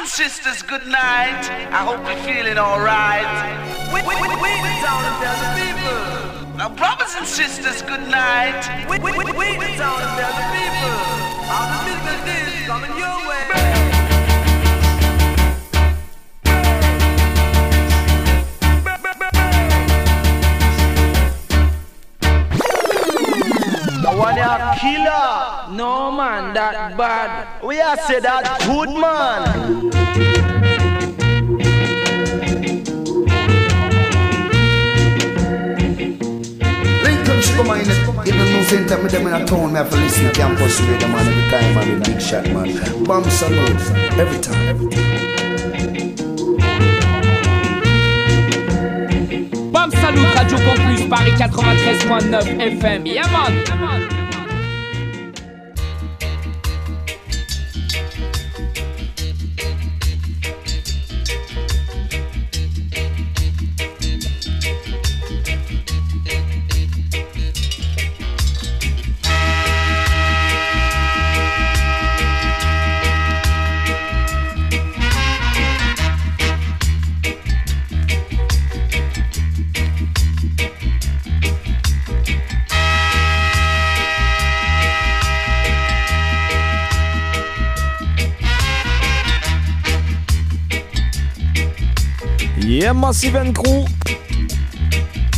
and sisters, good night. I hope you're feeling alright. And tell the people. Now, brothers and sisters, good night. The town and tell the people. All the musical days coming your way. Killer. No man, that bad. We are say that good man. In with them in a town Me have to listen to campus radio man Every time man big shot man Bomb salute Every time Bam Salut Radio Campus Paris 93.9 FM. Yeah man. Yeah,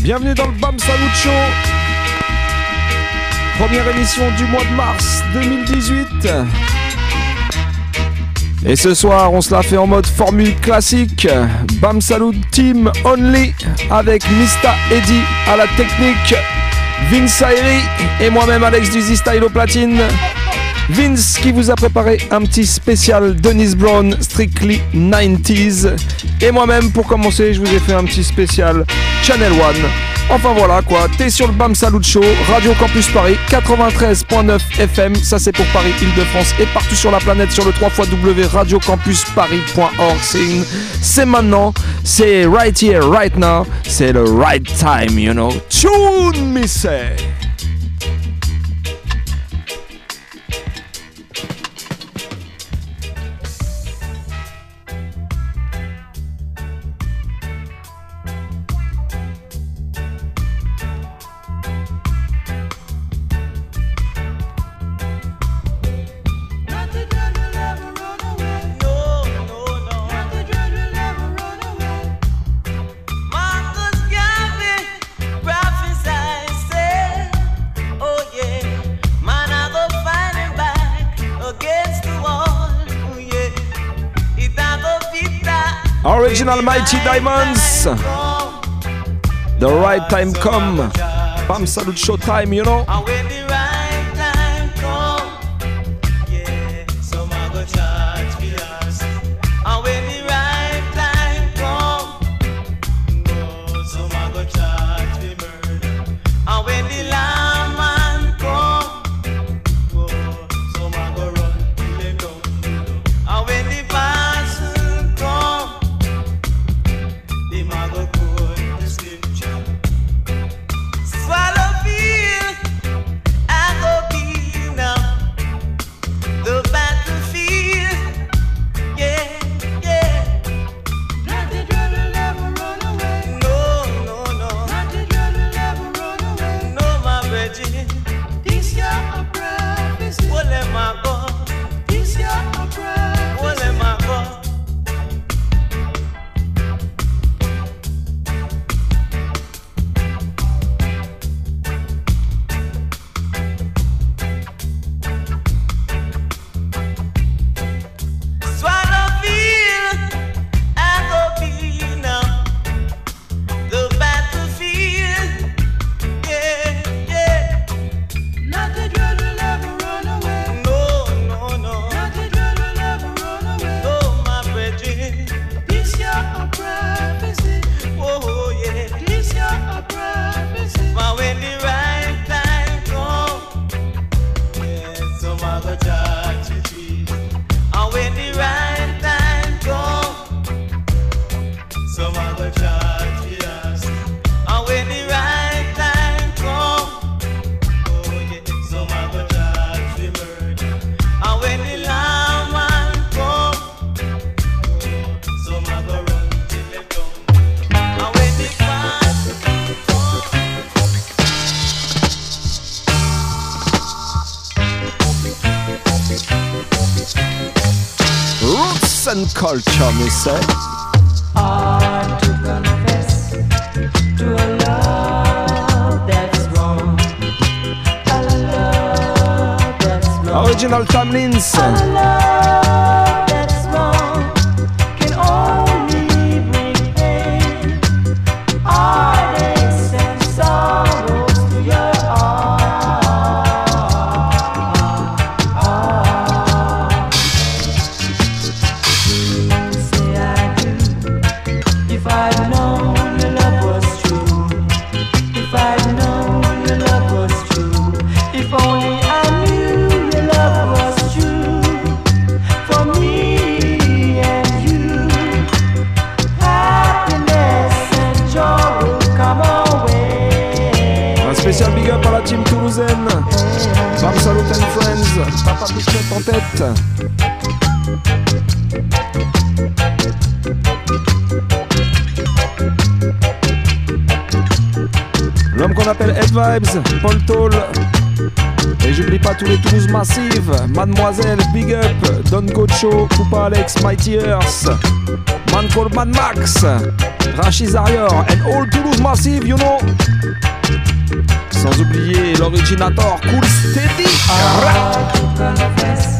Bienvenue dans le BAM Salut Show. Première émission du mois de mars 2018. Et ce soir, on se la fait en mode formule classique. Bam Salut Team Only avec Mista Eddy à la technique, Vince Ayri et moi-même Alex Duzzy Style platine. Vince qui vous a préparé un petit spécial Dennis Brown Strictly 90s. Et moi-même, pour commencer, je vous ai fait un petit spécial Channel One. Enfin voilà quoi, t'es sur le BAM Salut Show, Radio Campus Paris, 93.9 FM, ça c'est pour Paris, Île-de-France et partout sur la planète sur le 3 radiocampusparis.org. C'est maintenant, c'est right here, right now, c'est le right time, you know. Tune me. Original Mighty Diamonds. The right time come. Bam Salut Show time, you know. Culture, mais c'est. Hard to confess to a love that's wrong. A love that's wrong. Original Paul Toll. Et j'oublie pas tous les Toulouse Massive, Mademoiselle, Big Up, Don Gocho, Coupa Alex, Mighty Earth, Man called Max, Rachid Zarior, and all Toulouse Massive, you know. Sans oublier l'originator Cool Steady. Hard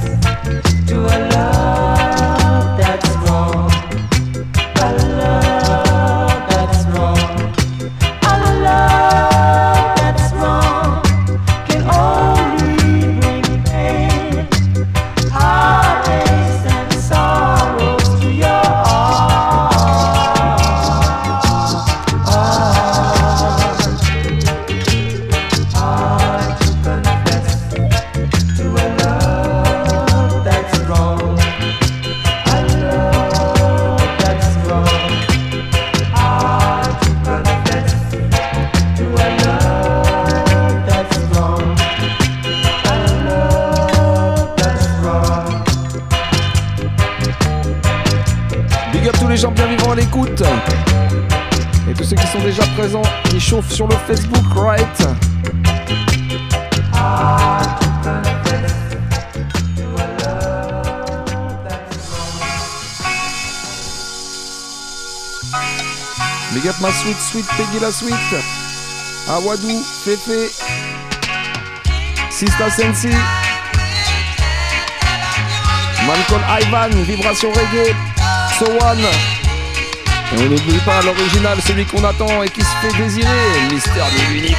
chauffent sur le Facebook, right? Big up ma sweet, sweet Peggy la sweet. Awadou, Fefe. Sista Sensi. Man called Ivan, vibration reggae. So One. On n'oublie pas l'original, celui qu'on attend et qui se fait désirer. Mystère de l'unique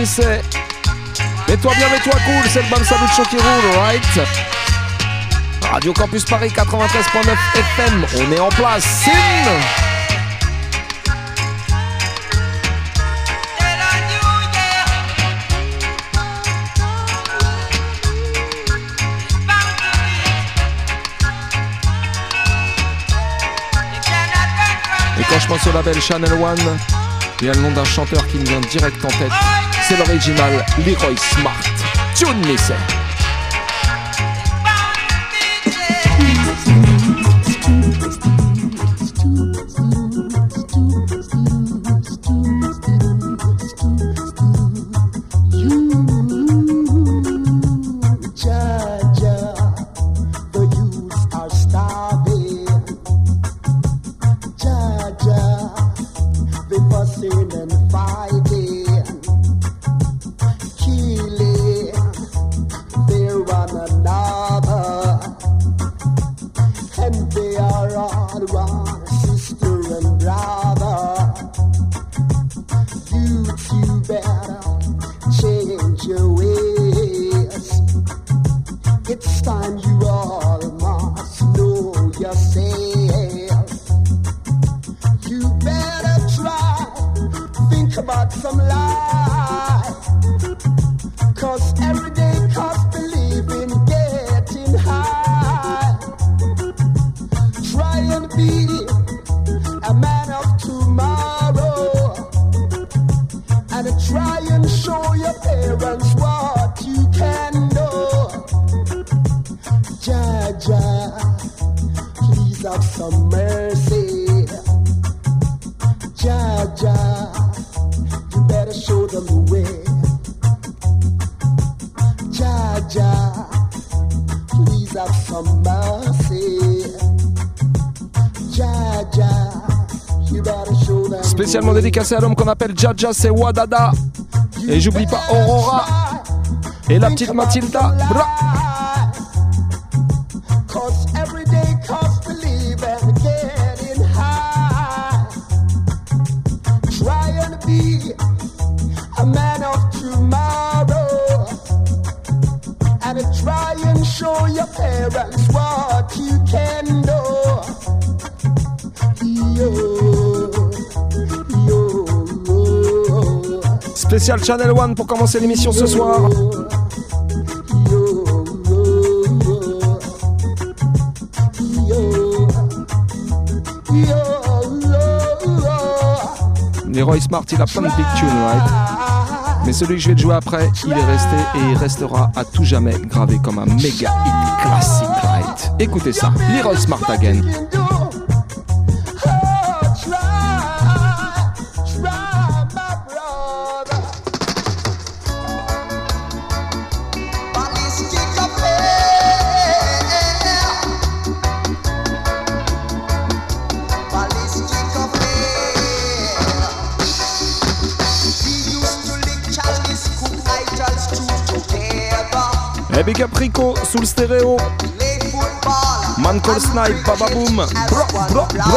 finesse, Missé. Mets-toi bien, mets-toi cool, c'est le Bam Salut Show qui roule, right Radio Campus Paris 93.9 FM, on est en place. Sim Et quand je pense au label Channel One, il y a le nom d'un chanteur qui me vient direct en tête. C'est l'original Leroy Smart. Tune dédicacé à l'homme qu'on appelle Jaja, c'est Wadada. Et j'oublie pas Aurora et la petite Mathilda. Spécial Channel One pour commencer l'émission ce soir. Leroy Smart, il a plein de big tunes, right? Mais celui que je vais te jouer après, il est resté et il restera à tout jamais gravé comme un méga hit classique, right? Écoutez ça, Leroy Smart again. Big up Rico sous le stéréo. Man call snipe, baba boom. Bro, bro, bro.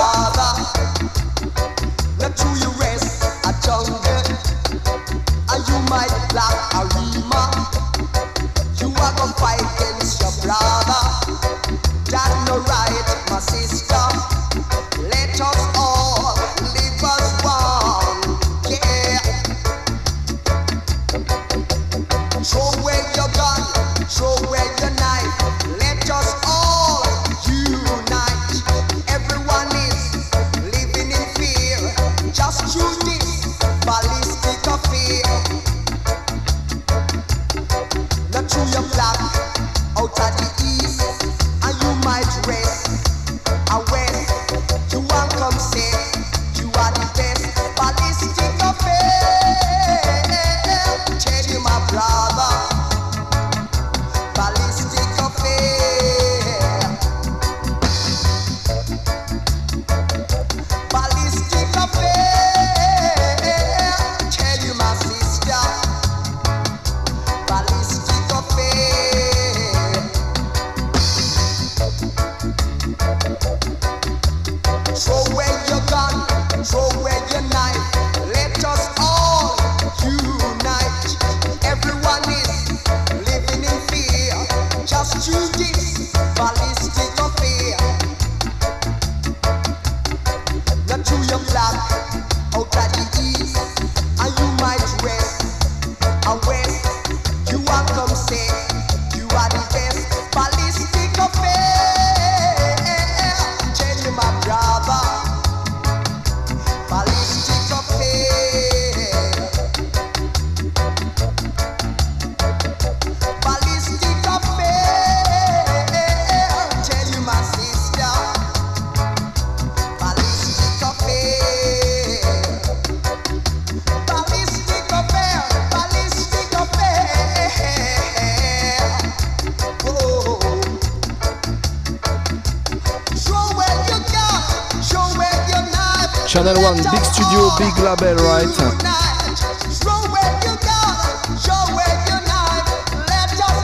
Big label, right?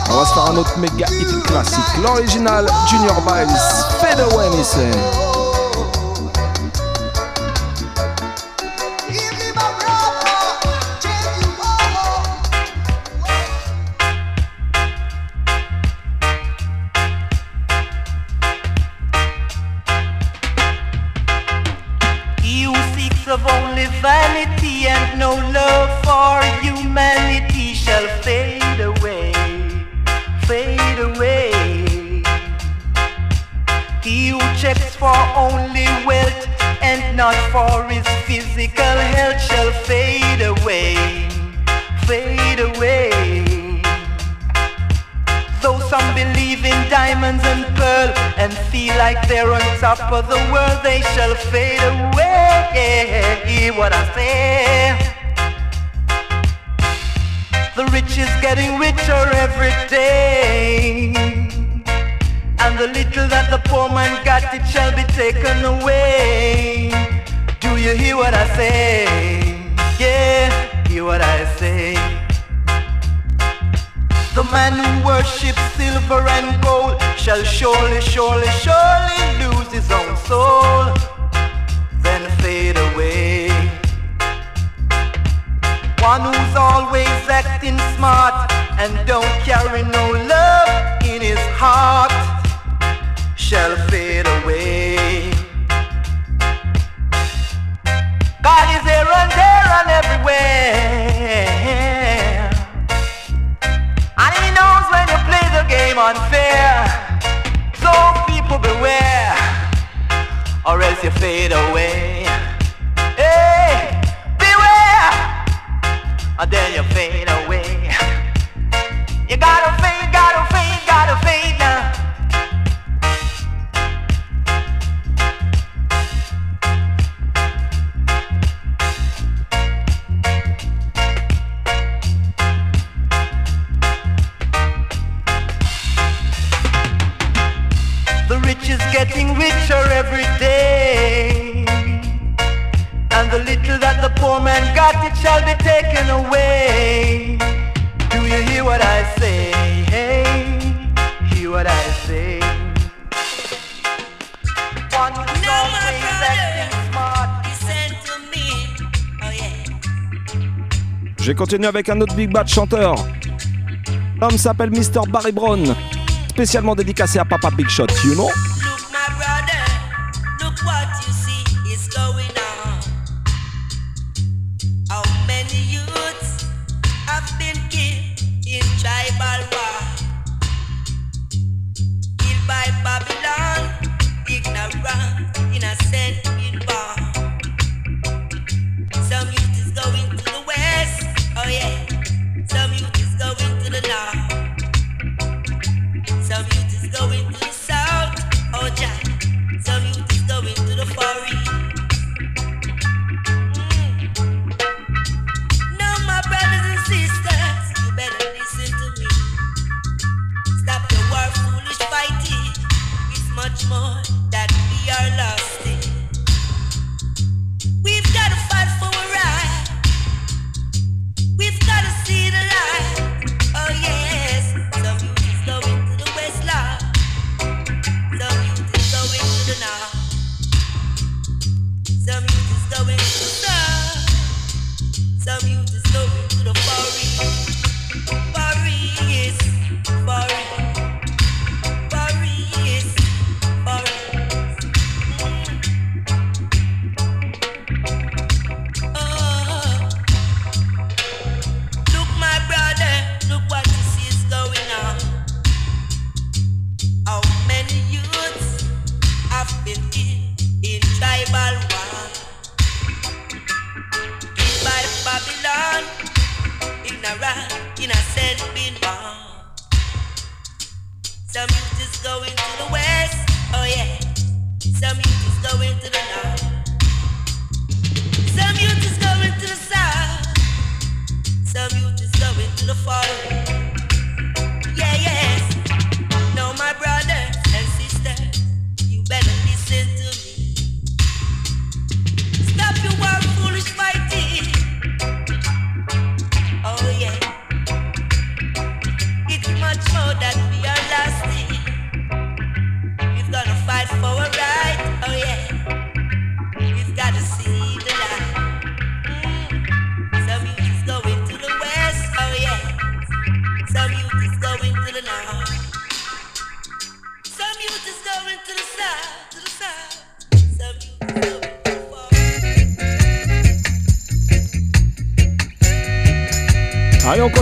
On va se faire un autre méga hit classique. L'original Junior Biles, Fade Away, of only vanity and no love for humanity shall fade away, fade away. He who checks for only wealth and not for his physical health shall fade away, fade away. Some believe in diamonds and pearl and feel like they're on top of the world, they shall fade away. Hear what I say. The rich is getting richer every day. And the little that the poor man got, it shall be taken away. Do you hear what I say? Yeah, hear what I say. The man who worships silver and gold shall surely, surely, surely lose his own soul, then fade away. One who's always acting smart and don't carry no love in his heart shall fade away. God is there and there and everywhere. The game unfair. So people beware, or else you fade away. Hey, beware, and then you fade away. You gotta gotta Avec un autre big bad chanteur. L'homme s'appelle Mr. Barry Brown, spécialement dédicacé à Papa Big Shot, you know?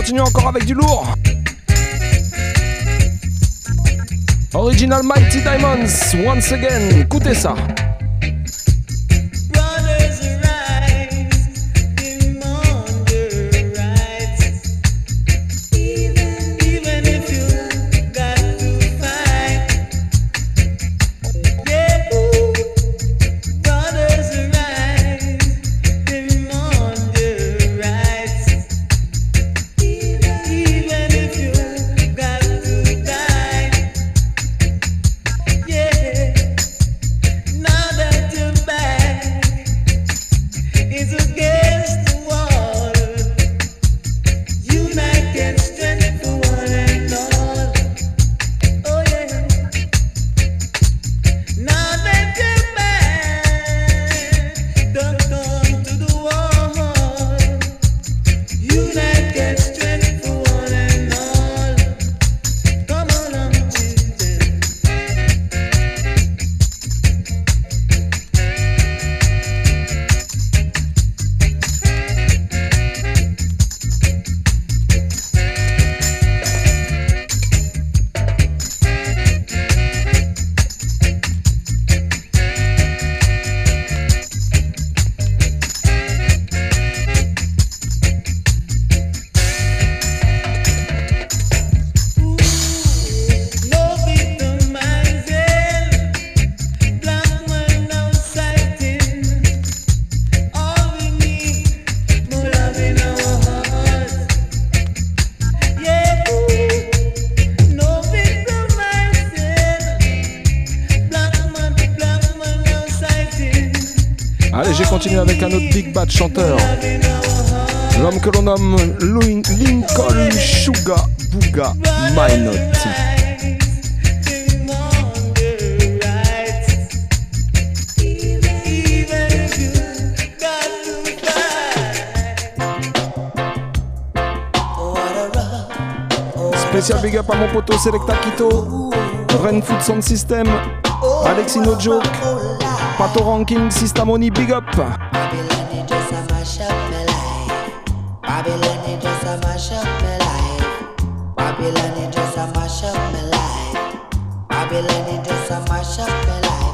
continue encore avec du lourd. Original Mighty Diamonds, once again, écoutez ça. pas mon poteau, c'est Kito. Ren Food Sound System. Alexis No Joke. Pato Ranking, Systamoni Big Up. Babylon is just a mash up my life. Babylon is just a mash up my life. Babylon is just just a mash up my life.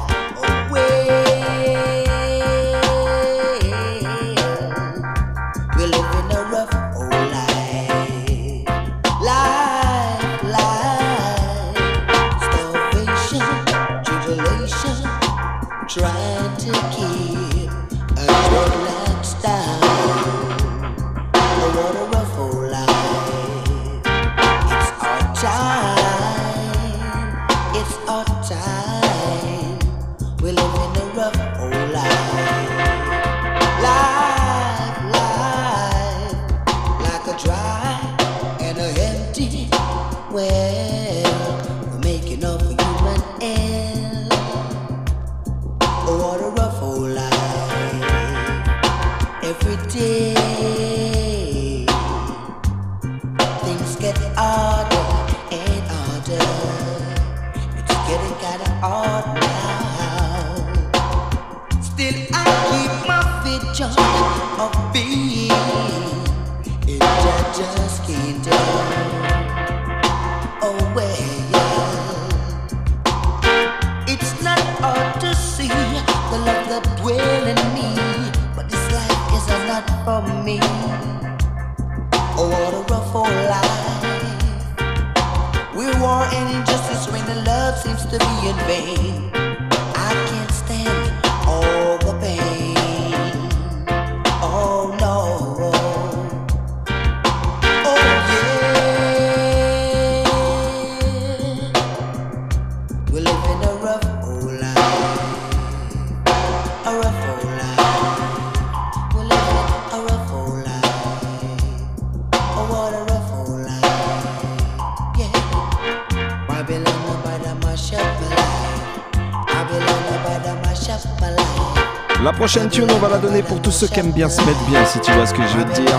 tune, on va la donner pour tous ceux qui aiment bien se mettre bien, si tu vois ce que je veux te dire.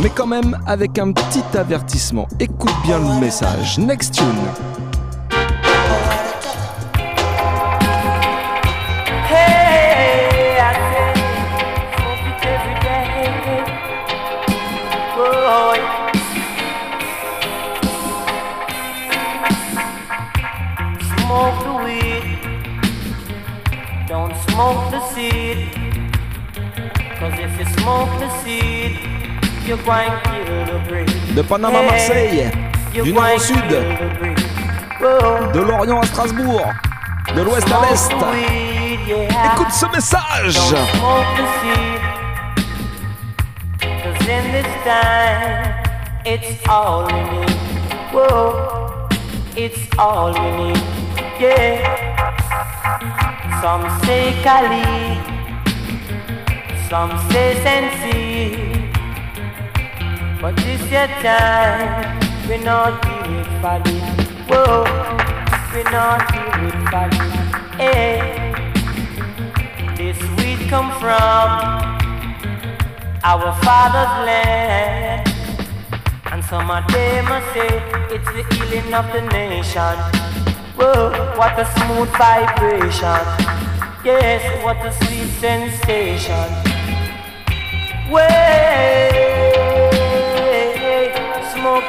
Mais quand même, avec un petit avertissement, écoute bien le message. Next tune. De Panama à Marseille, du nord au sud, de l'Orient à Strasbourg, de l'Ouest à l'Est. Écoute ce message. Don't smoke the seed. Cause in this time, it's all we need. Whoa, it's all we need. Yeah. Some say Kali, some say Sensi. But this your time, we not deal with folly. Whoa, we not deal with folly. Hey. Eh. This weed come from our father's land. And some of them say it's the healing of the nation. Whoa, what a smooth vibration. Yes, what a sweet sensation. Way, Whoa,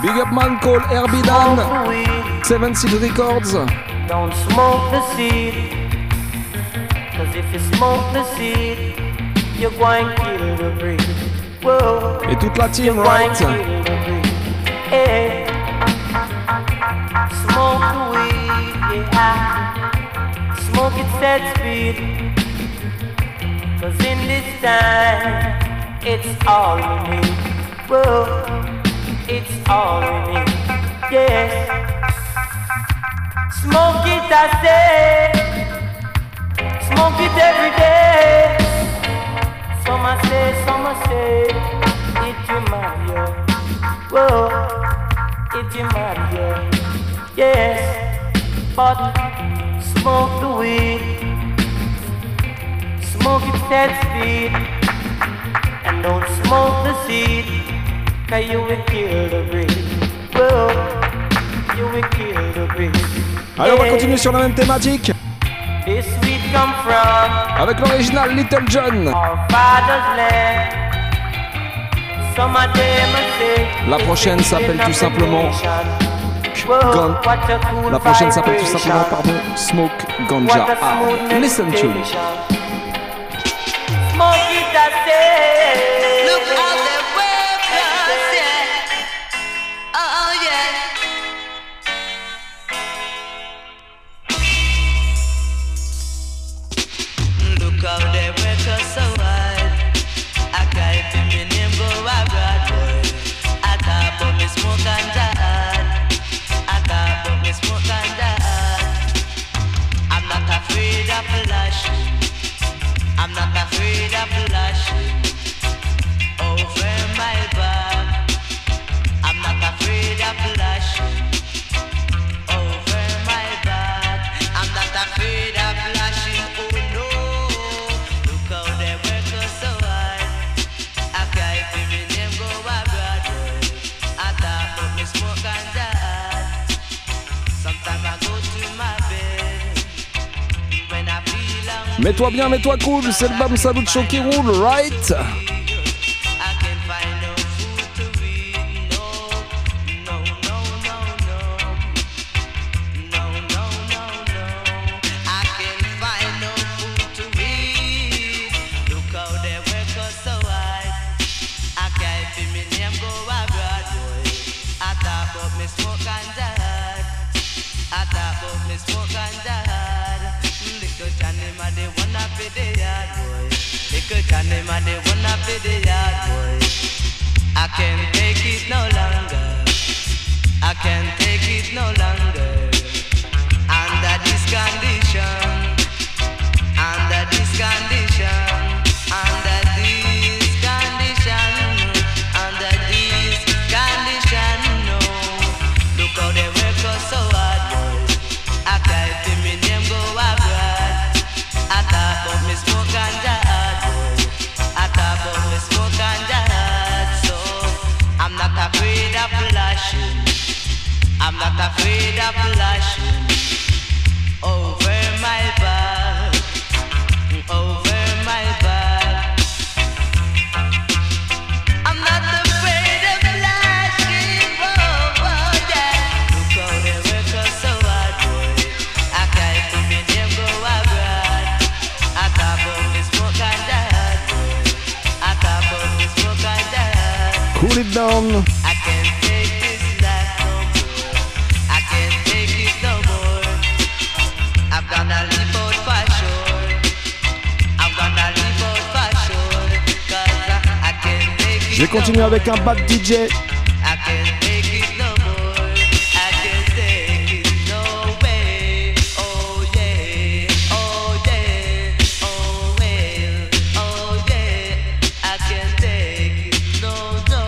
Big up man call Herbie Dan. Seven Seed Records. Don't smoke the seed. Cause if you smoke the seed, you're going to kill the breed. Whoa. Et toute la team, You're going right? to kill the breed. Hey. Smoke the weed, yeah. Smoke it set speed. Cause in this time, it's all we need. Whoa. It's all we need. Yes. Smoke it, I say. Smoke it every day. Some I say, some I say. It you Mario. Whoa. It you Mario. Yes. But smoke the weed. Smoke it set speed. And don't smoke the seed. Cause you will kill the breed. Whoa. You will kill the breed. Allez, on va continuer sur la même thématique This sweet come from avec l'original Little John. La prochaine s'appelle tout simplement Gan- La prochaine s'appelle tout simplement, pardon, Smoke Ganja What a smooth Hard. Listen to it. I'm not afraid of flashing. My back. I'm not afraid of flashing over my back. I'm not afraid of flashing. Oh no, look how they work so hard. I can't me name go abroad. I talk about me smoke and dad. Sometimes I go to my bed when I feel I'm Mets-toi bien, mets-toi cool, c'est le Bam Salut qui roule, right? Un bad DJ. I can't take it no more. I can't take it no way. Oh yeah, oh yeah, oh well, oh yeah. I can't take it no no.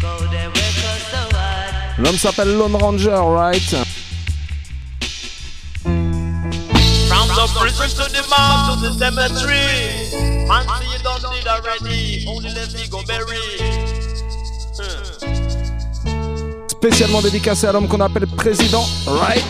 Go there where cause so hard. L'homme s'appelle Lone Ranger, right? Dédicacé à l'homme qu'on appelle président, right?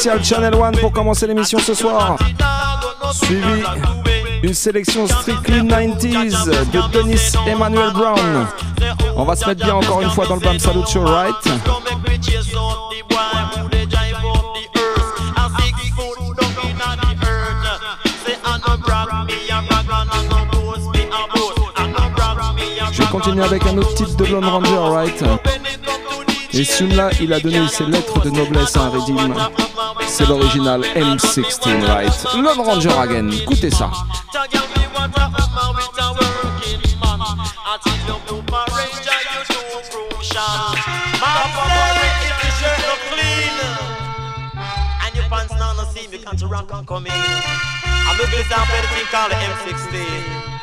Spécial Channel One pour commencer l'émission ce soir. Suivi une sélection strictly 90s de Dennis Emmanuel Brown. On va se mettre bien encore une fois dans le Bam Salut Show, right? Je vais continuer avec un autre titre de Lone Ranger, right? Et celui-là, il a donné ses lettres de noblesse à un régime. C'est l'original M16, right? Lone Ranger again, écoutez ça. Tell you me what a woman with a working man. I tell you Papa Ranger you too crucial. My Papa if your shirt no clean and your pants now no see me can't rock and come in. I'm a bit down for the thing called the M16.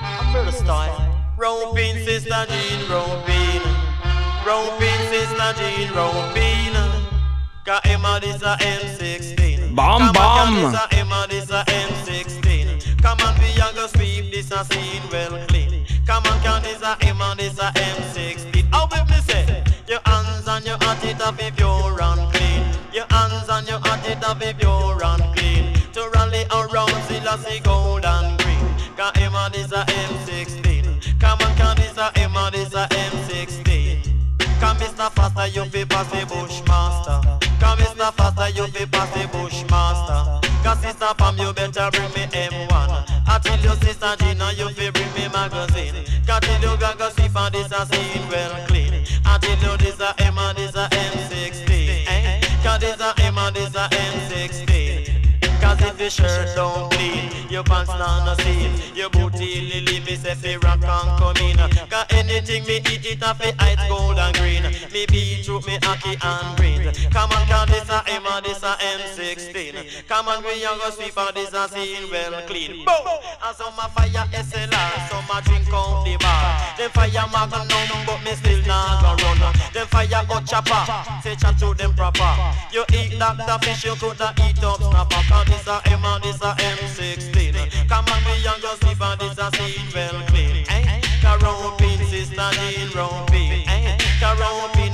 I'm for the style. Round pin, sister Jean, round pin, sister Jean, round pin. Cause Emma this a M16. Bam, Come on, bam. This Emma this a M16. Come on, we a go sweep this a scene well clean. Come on, can this a Emma this a M16. How will me say? Your hands and your heart it up if you're and clean. Your hands and your heart it up if you're and You fi pass the Bushmaster. Come Mr. Faster, you fi pass the Bushmaster. Cause sister Pam, you better bring me M1. I tell you sister Gina, you fi bring me magazine. Cause tell you gaga see for this a scene well clean. I tell you this a M and this a M16. Eh? Cause this a M and this a M16. Cause if your shirt don't clean, your pants not no seam, your booty lily say fi rock and come in. Cause anything me eat it a fi ice gold and green. Me beetroot, me hockey and greens. Come on, cause this a M and this a M16. Come on, we a go sweep and this a scene well clean. Boom! And some a fire SLR, some a drink out the bar. Them fire magnum, but me still not go run. Them fire go chopper, say chat to them proper. You eat Dr. Fish, you coulda eat up snapper. Cause this a M and this a M16. Come on, we young go sleep and this a scene well clean. Eh? Cause sister Jean, round pin. Eh? Cause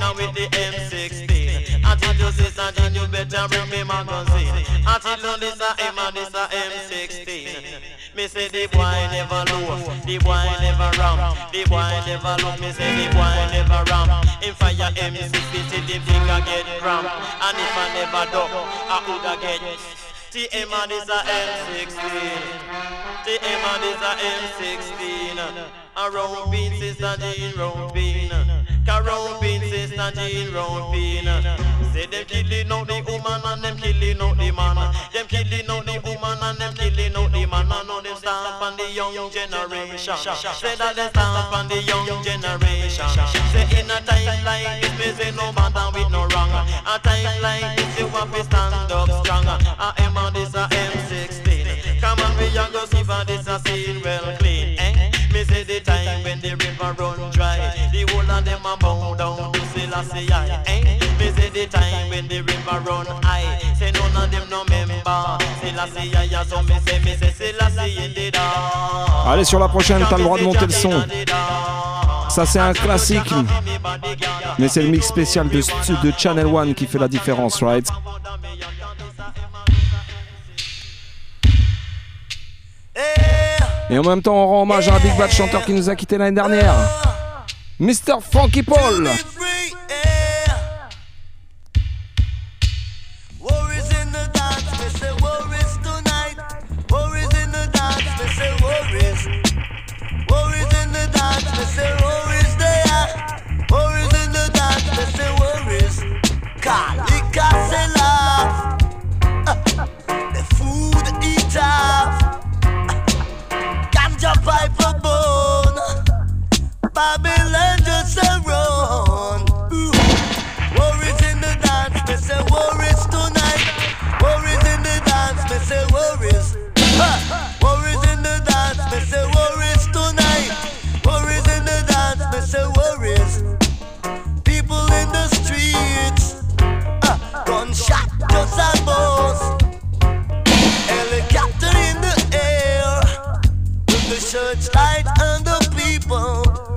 now with the M16. Until you sister Jean, you better bring me magazine. Until you this a M and this a M16. Me say the boy never low, the boy never ram, the boy never look. Me say the boy never ram. In fire M60 till the finger get cramp, and if I never duck, I woulda get. TM and is a M16. TM and is a M16. A round bean sister Jean round bean. Cause round bean sister Jean round bean. Say them killing out the woman and them killing out the man. Them killing out the woman and them killing out the man. I know them start on the young generation. Say that they stand from the young generation. Say in a time like this, me say no matter with no wrong. A time like this, you want to stand up strong. I A M and this a M16. Come on, we young go see for this a scene well clean. Eh? Me say the time when the river run dry, the whole of them a bow down to Selassie. Eh? Me say the time when the river run high, say none of them no Allez, sur la prochaine, t'as le droit de monter le son. Ça, c'est un classique. Mais c'est le mix spécial de, de Channel One qui fait la différence, right? Et en même temps, on rend hommage à un Big Bad chanteur qui nous a quitté l'année dernière. Mr. Frankie Paul. Babylon just a run. Ooh. Worries in the dance, me say worries tonight. Worries in the dance, me say worries. Ha! Worries in the dance, me say worries tonight. Worries in the dance, me say worries. People in the streets, gunshot just a buzz. Helicopter in the air with the searchlight and the people.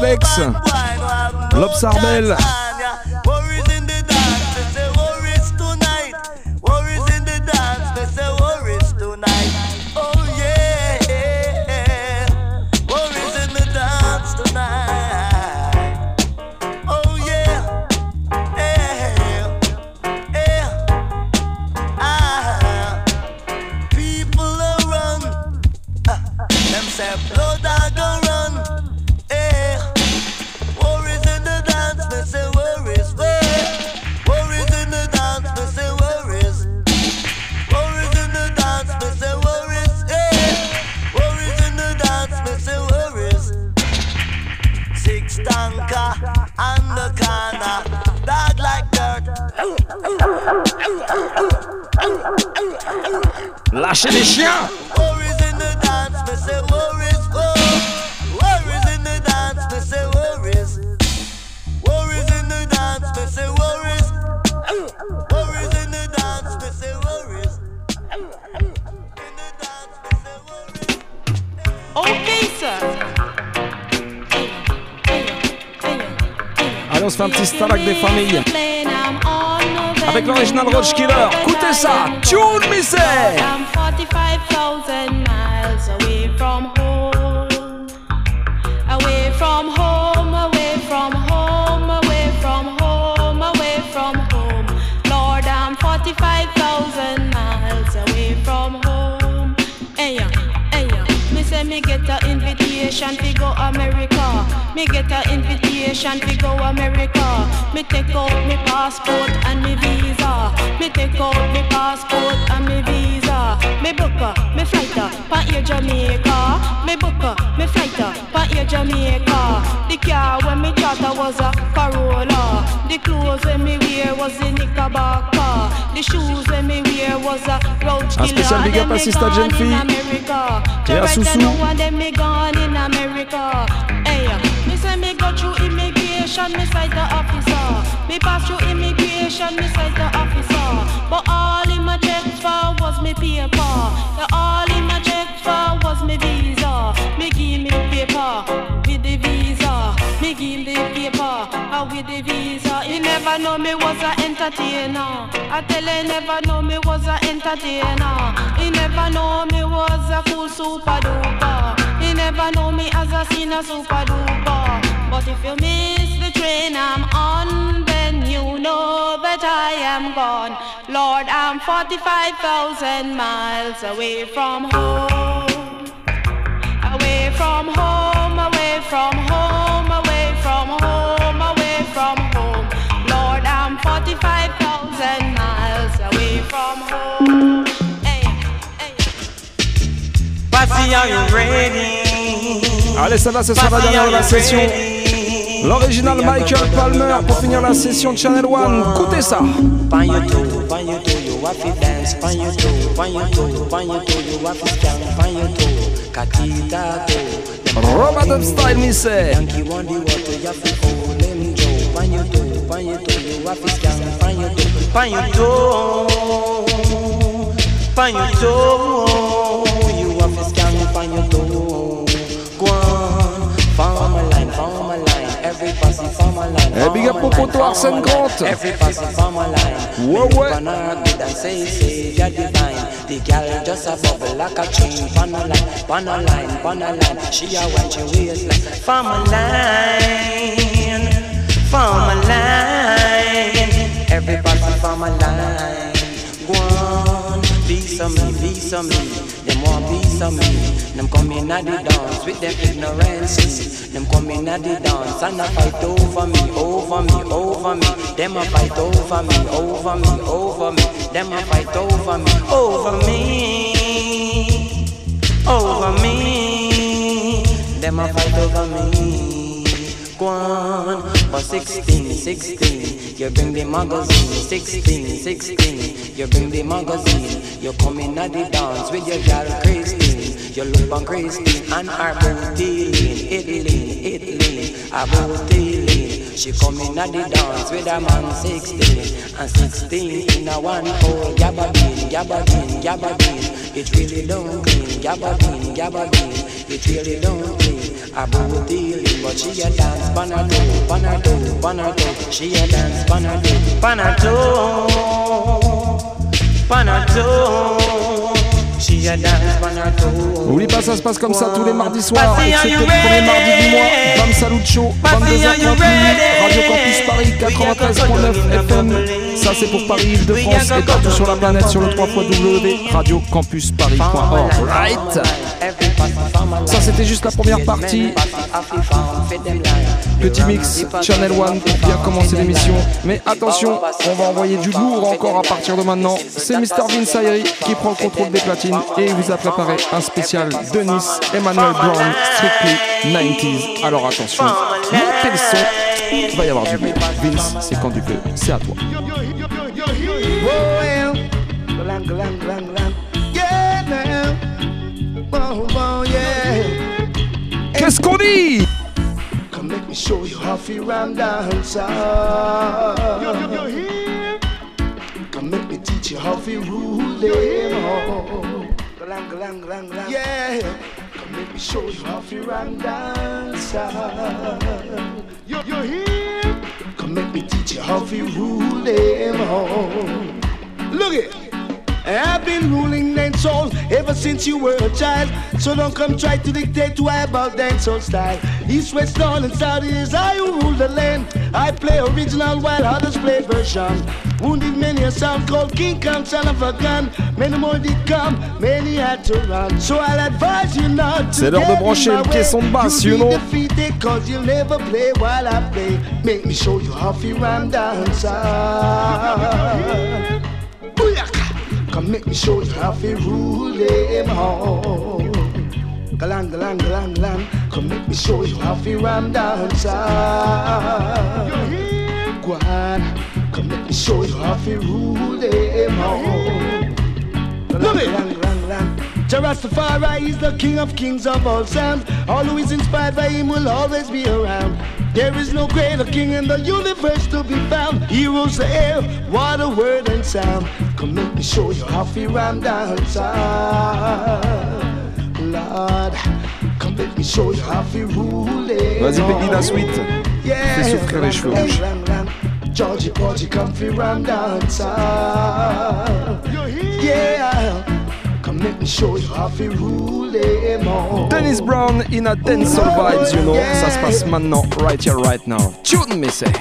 Big up invitation to go America. Me get a invitation to go America. Me take out me passport and me visa. Me take out me passport and me visa. Me book a me flight a pa air Jamaica. Me book a me flight a pa air Jamaica. The car when me charter was a Corolla. The clothes when me wear was a Knickerbocker. The shoes when me wear was a Roach Un spécial big up à Sista Jeune Fille et à Soussou. Them me gone in America. Hey, me say me go through immigration, me cite the officer. Me pass through immigration, me cite the officer. But all in my check for was me paper. The all in my check for was me visa. Me give me paper with the visa. Me give the paper uh, with the visa. He never know me was a entertainer. I tell you, never know me was a entertainer. He never know me was a cool super duper. Never know me as a sinner super duper. But if you miss the train I'm on, then you know that I am gone. Lord, I'm 45,000 miles away from home. Away from home, away from home, away from home, away from home. Lord, I'm 45,000 miles away from home. Allez, ça va, ce sera la dernière de la session. L'original Michael Palmer pour finir la session de Channel One. Écoutez ça. You me say. Pan your toe, have to Pan your toe, pan your toe, pan your toe, you have to scan. Pan your toe, go on, form a line, form a line. Every passy form a line. Eh, big up form a line, poteau form a Arsène. Grant. Every passy form a line. Ouais, ouais. Banana good and say, say, you're divine. The girl just a bubble like a chain. Pan a line, pan a line, pan a line. She a watch your waistline. Form a line, form a line. Every passy form a line. Go on, be some me, be some me. Them want be some me. Them come in at the dance with them ignorance. Them come in at the dance and a fight over me, over me, over me. Them a fight over me, over me, over me. Them a fight over me, over me, over me. Them a fight over me. Go on, but 16, 16, you bring the magazine. 16, 16, you bring the magazine. You come in at the dance with your girl Christine. You look on Christine and her booty lean, it lean, it lean, her booty lean. She come in at the dance with a man 16 and 16 in a one hole. Gabardine, gabardine, gabardine. It really don't clean. Gabardine, gabardine. It really don't clean. A booty lean, but she a dance. She a. She a. N'oublie pas, ça se passe comme ça tous les mardis soirs, excepté le premier mardi du mois. Bam Salut Show, 22h30 Radio Campus Paris 93.9 FM. Ça c'est pour Paris, Île-de-France et partout sur la planète sur le 3 radiocampusparis.org. Right. Ça c'était juste la première partie. Petit mix Channel One pour bien commencer l'émission. Mais attention, on va envoyer du lourd encore à partir de maintenant. C'est Mr. Vince Ayri qui prend le contrôle des platines et il vous a préparé un spécial Denis Emmanuel Brown Strictly 90s. Alors attention, montez le son, il va y avoir du bruit. Vince, c'est quand tu peux, c'est à toi. Me show you how to ram dance. Come let me teach you how to rule them all. Yeah. Come let me show you how to ram dance. You, you here? Come let me teach you how to rule them all. Look it. I've been ruling dancehall ever since you were a child. So don't come try to dictate to I about dancehall style. East, west, north, and south is I who rule the land. I play original while others play version. Wounded many a sound called King Kong, son of a gun. Many more did come, many had to run. So I'll advise you not to C'est l'heure de brancher my way. caisson de basse, you know. defeated cause you'll never play while I play. Make me show you how rhyme dance. Booyaka! Come make me show you how to rule them all. Galang, galang, galang, galang. Come make me show you how to ram. Ah. Go on, come make me show you how to rule them all. Love it. Jarastafari is the king of kings of all sounds. All who is inspired by him will always be around. There is no greater king in the universe to be found. He rules the air, water, word, and sound. Come make me show you how to ram dance. Lord, come make me show you how to rule it. Vas-y, baby, la suite. Fais souffrir les cheveux rouges. Georgie come fi ram dance. Yeah, come make me show you how to rule them all. Dennis Brown in a dancehall vibes, you know. Ça se passe maintenant, right here, right now. Tune me, say.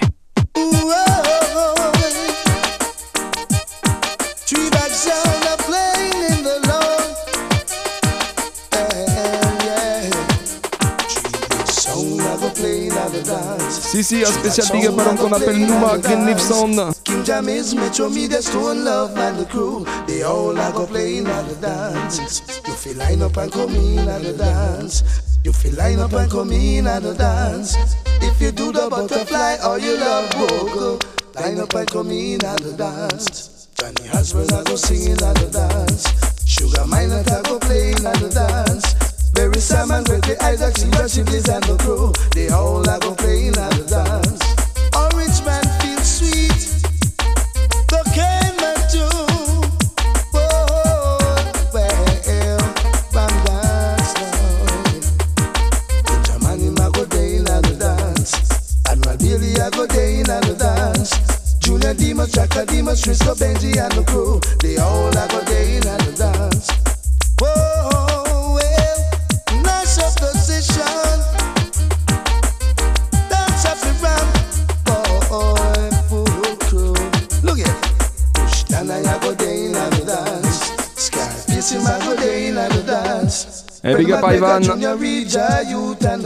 Si, si, un spécial big up l'homme qu'on appelle Numa Greenleaf Sound. King Jammy's Metro Media, Stone Love, and the crew. They all are go playing at the dance. You feel line up and come in at the dance. You feel line up and come in at the dance. If you do the butterfly or you love vocal, line up and come in at the dance. Johnny I go singing at the dance. Sugar I go playing at the dance. There is some with the Isaac, she worship this and the crew. They all have a play and the dance. All rich man feel sweet. The cane man too. Junior Demas, Chaka Demas, Trisco Benji and the crew, they all have a day in the dance. Eh, big up Ivan.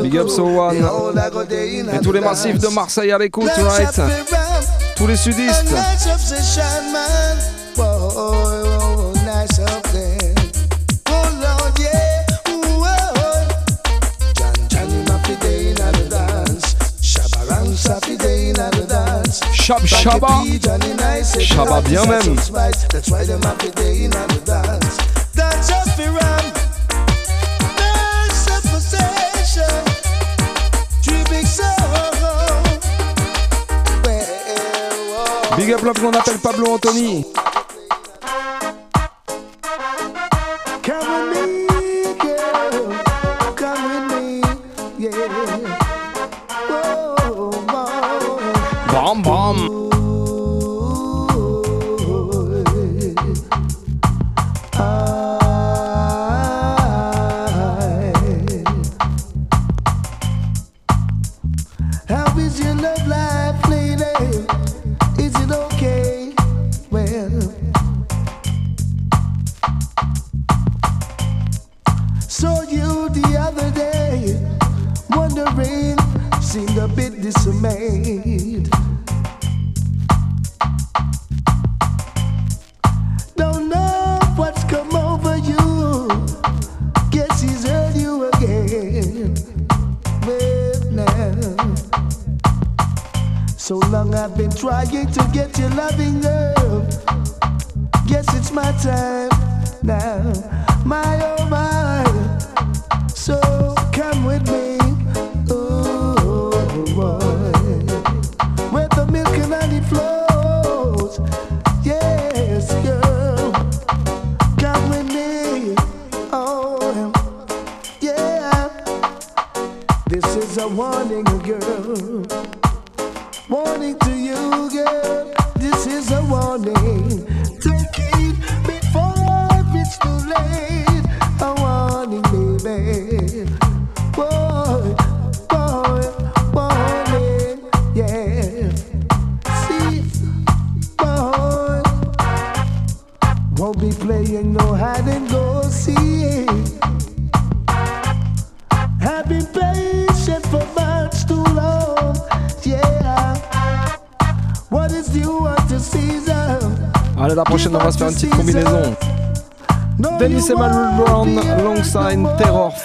Big up. So One. Et tous les massifs de. Marseille à l'écoute, right? Tous les sudistes. A nice obsession, man. Whoa, Big up love qu'on appelle Pablo Anthony.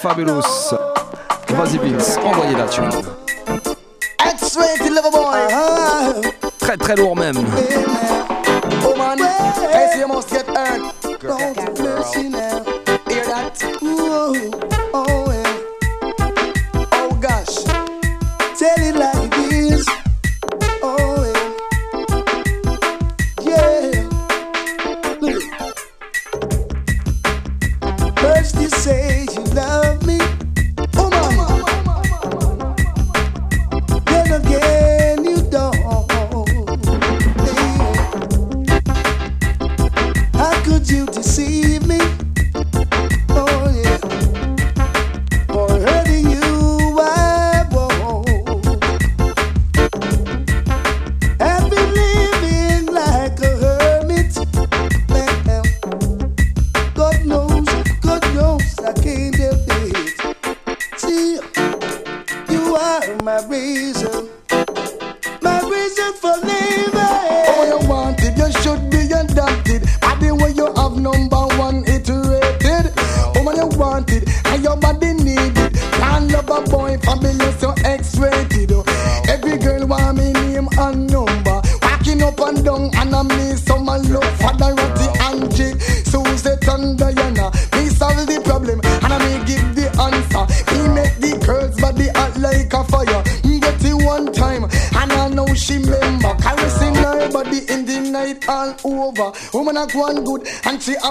Fabulous. Vas-y Vince, envoyez la tune.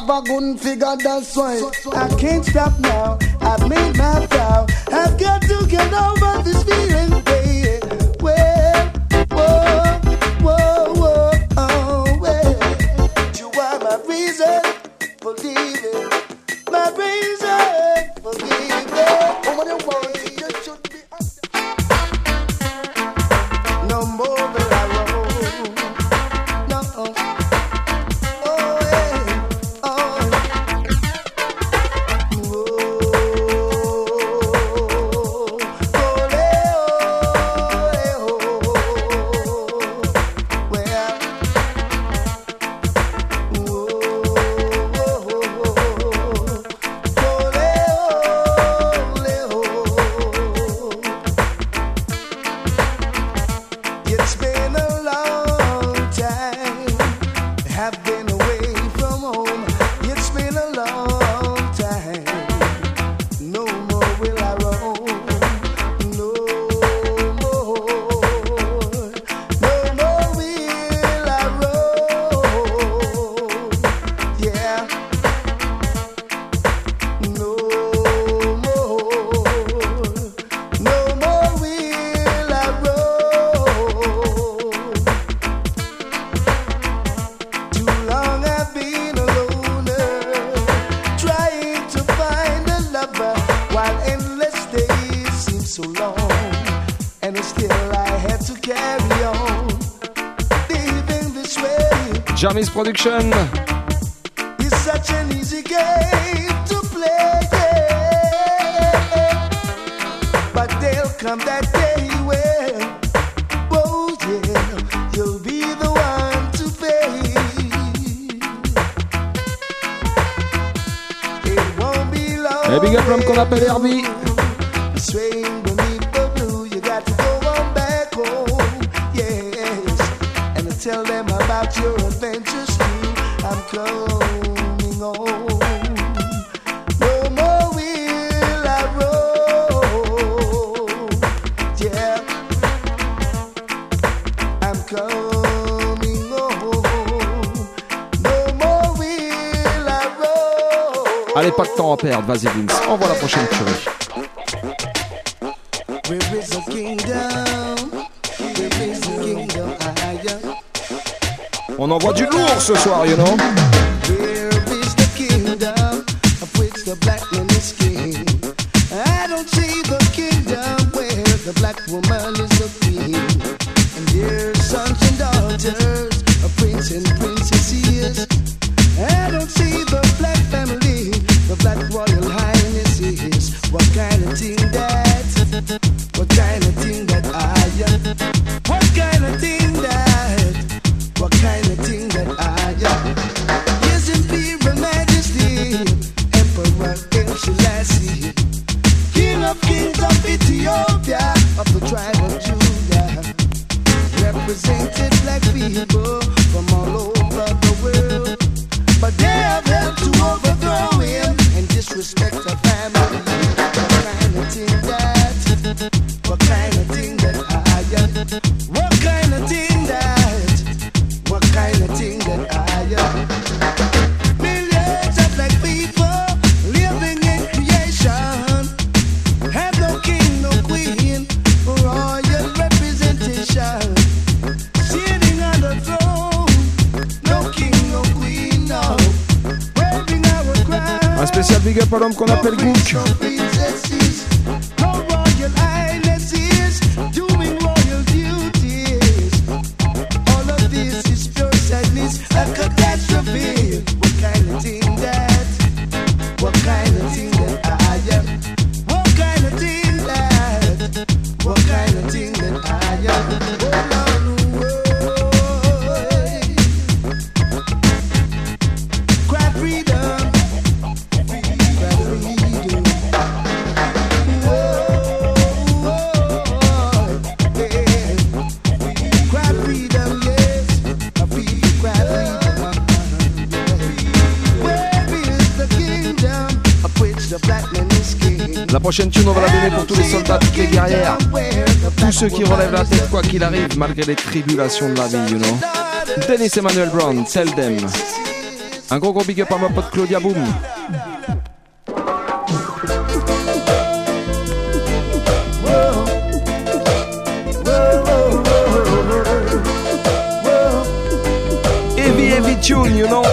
have a good figure, that's why I can't stop now. It's such an easy game to play, yeah. but they'll come that day when, oh, you'll be the one to pay. It won't be long. Hey, big up from qu'on Herbie. tell them about your Allez, pas de temps à perdre, vas-y Vince, envoie la prochaine tuerie. envoie du lourd ce soir, you know. Prochaine tune, on va la donner pour tous les soldats, toutes les guerrières, tous ceux qui relèvent la tête quoi qu'il arrive, malgré les tribulations de la vie, you know. Dennis Emmanuel Brown, tell them. Un gros gros big up à ma pote Claudia Boom. Heavy, heavy tune, you know.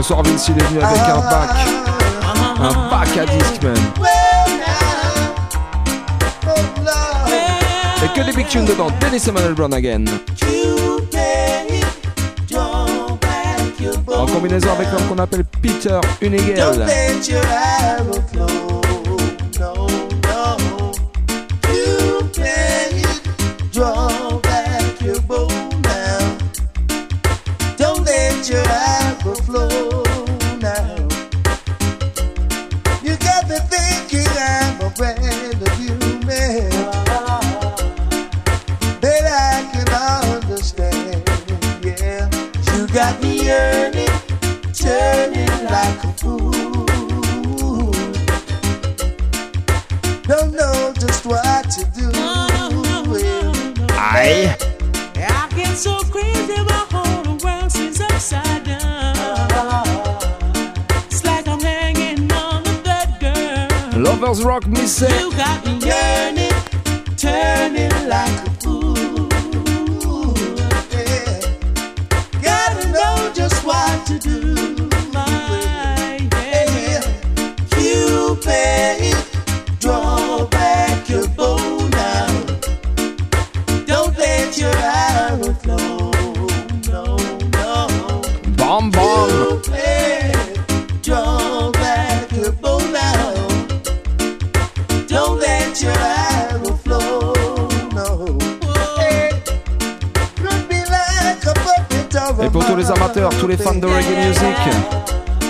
Ce soir, Vince, il est venu avec un pack. Un pack à disques, même. Et que des big tunes dedans. Dennis Emmanuel Brown again. En combinaison avec l'homme qu'on appelle Peter Unigel. rock me say. You got me.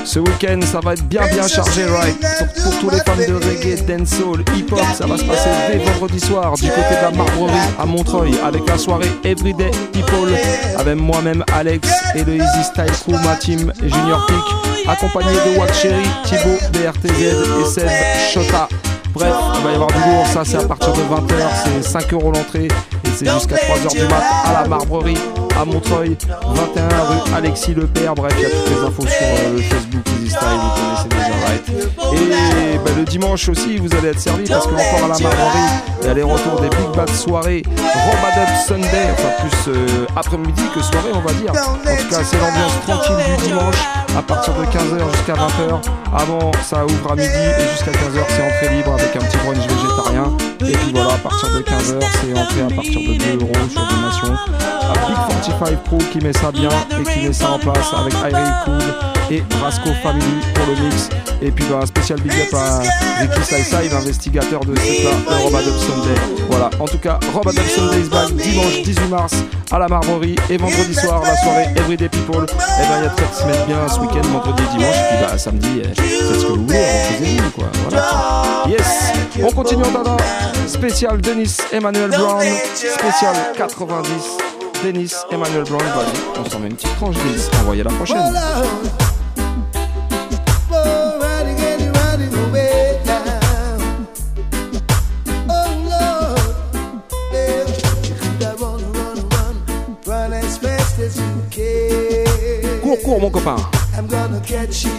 Ce week-end ça va être bien bien chargé, right. pour, pour tous les fans de reggae, dancehall, hip-hop, ça va se passer dès vendredi soir du côté de la Marbrerie à Montreuil avec la soirée Everyday People avec moi-même Alex et le Easy Style Crew, ma team Junior Peak, accompagné de Wack Cherry, Thibaut, BRTZ et Seb Shota. Bref, il va y avoir du lourd, ça c'est à partir de 20h, c'est 5 euros l'entrée et c'est jusqu'à 3h du mat à la Marbrerie Montreuil, 21 rue Alexis Le Père. Bref, il y a toutes les infos sur euh, le Facebook Easy vous connaissez déjà, Et bah, le dimanche aussi, vous allez être servi parce qu'encore à la les retours des Big Bad soirées, Robadub Sunday, enfin plus euh, après-midi que soirée, on va dire. En tout cas, c'est l'ambiance tranquille du dimanche à partir de 15h jusqu'à 20h. Avant, ça ouvre à midi et jusqu'à 15h, c'est entrée libre avec un petit brunch végétarien. Et puis voilà, à partir de 15h, c'est entrée à partir de 2 euros sur donation. À Big 45 Pro qui met ça bien et qui met ça en place avec Irie Cool et Rasco Family pour le mix. Et puis bah, un spécial big up à Ricky Saïsaï, l'investigateur de là, de Robadub Sunday. Voilà, en tout cas, Robadub Sunday is back dimanche 18 mars à la Marmorie et vendredi soir, la soirée Everyday People. Et ben il y a de quoi se mettre bien ce week-end, vendredi dimanche. Et puis bah samedi, eh, faites ce que vous voulez, reposez-vous quoi. Voilà. Yes, on continue en dada. Spécial Denis Emmanuel Brown, spécial 90. Denis Emmanuel Brown, vas-y, on s'en met une petite tranche Denis. Envoyez la prochaine. Cours, mon copain. I'm gonna catch you.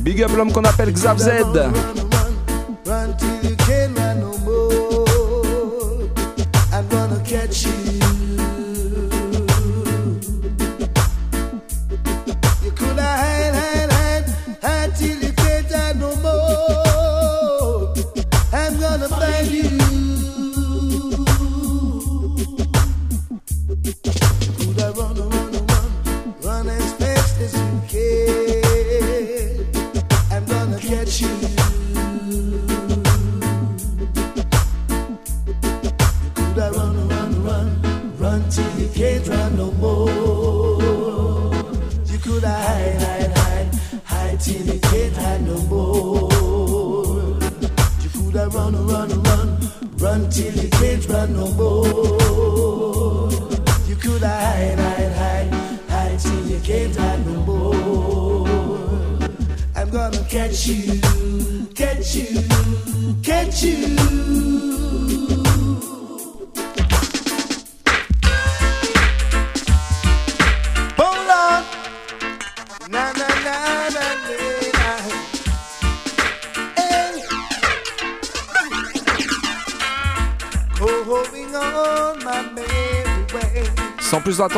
Big up l'homme qu'on appelle Xav Z.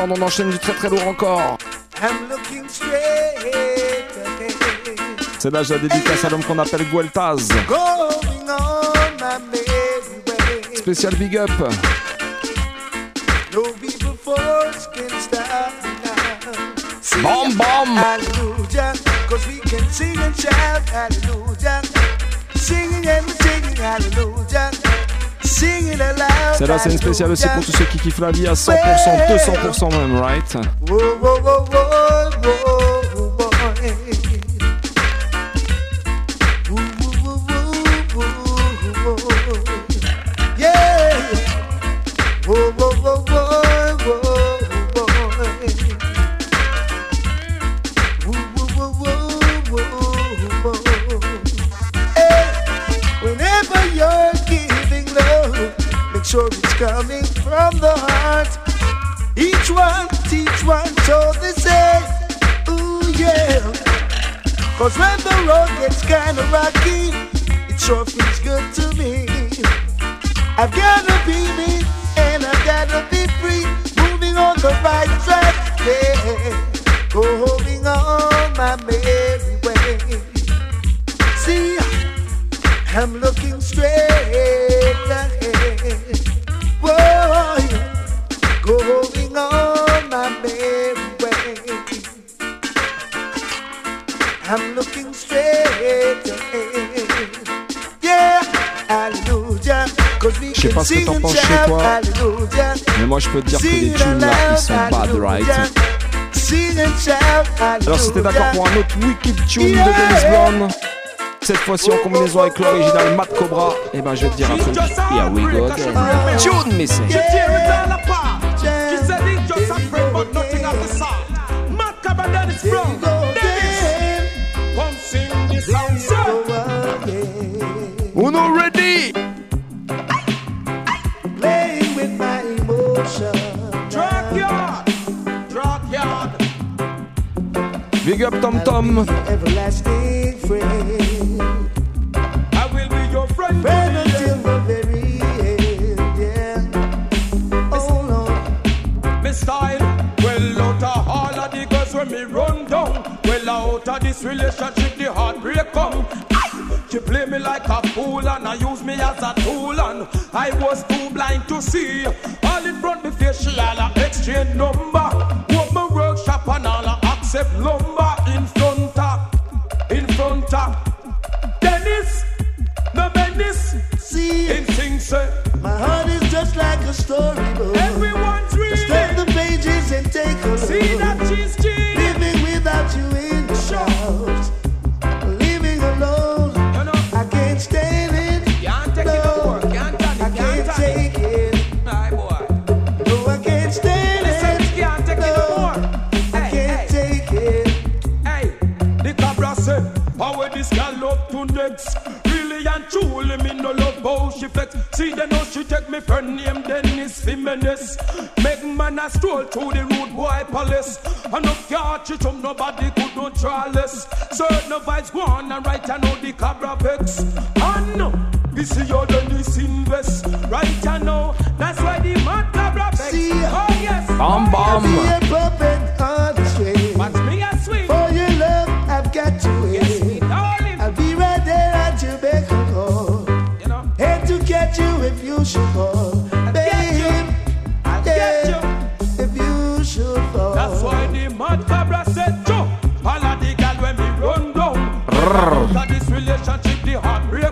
On enchaîne du très très lourd encore. I'm looking straight ahead. C'est l'âge de la dédicace à l'homme qu'on appelle Gueltaz. Spécial big up. Cause we can sing and shout hallelujah. Singing and singing hallelujah. Celle-là, c'est une spéciale aussi pour tous ceux qui kiffent la vie à 100%, 200% même, right? T'es d'accord pour un autre wicked tune de Dennis Brown, cette fois-ci en combinaison avec l'original Matt Cobra, et ben je vais te dire un truc. Here we go again. Tune missing. Tom Tom. Everlasting friend. I will be your friend. Friend until the very end. Yeah. Oh Lord. Me style, well out of all of the girls when me run down. Well out of this relationship, the heartbreak come. She play me like a fool and I use me as a tool and I was too blind to see. This girl up to next? Really and truly, me no love how she flex. See, they know she take me friend name Dennis Jimenez. Make man a stroll through the rude boy palace. And no car chit up, nobody could not try less. Certain vibes go on and right, I know the cabra vex. And no, this is your Dennis invest. Right, I know, that's why the mad cabra vex. See, oh yes, Bam oh, I'll bam. You. Babe, I'll get you. if you should fall. That's why the mad said. All of the when run down. This relationship, the heartbreak.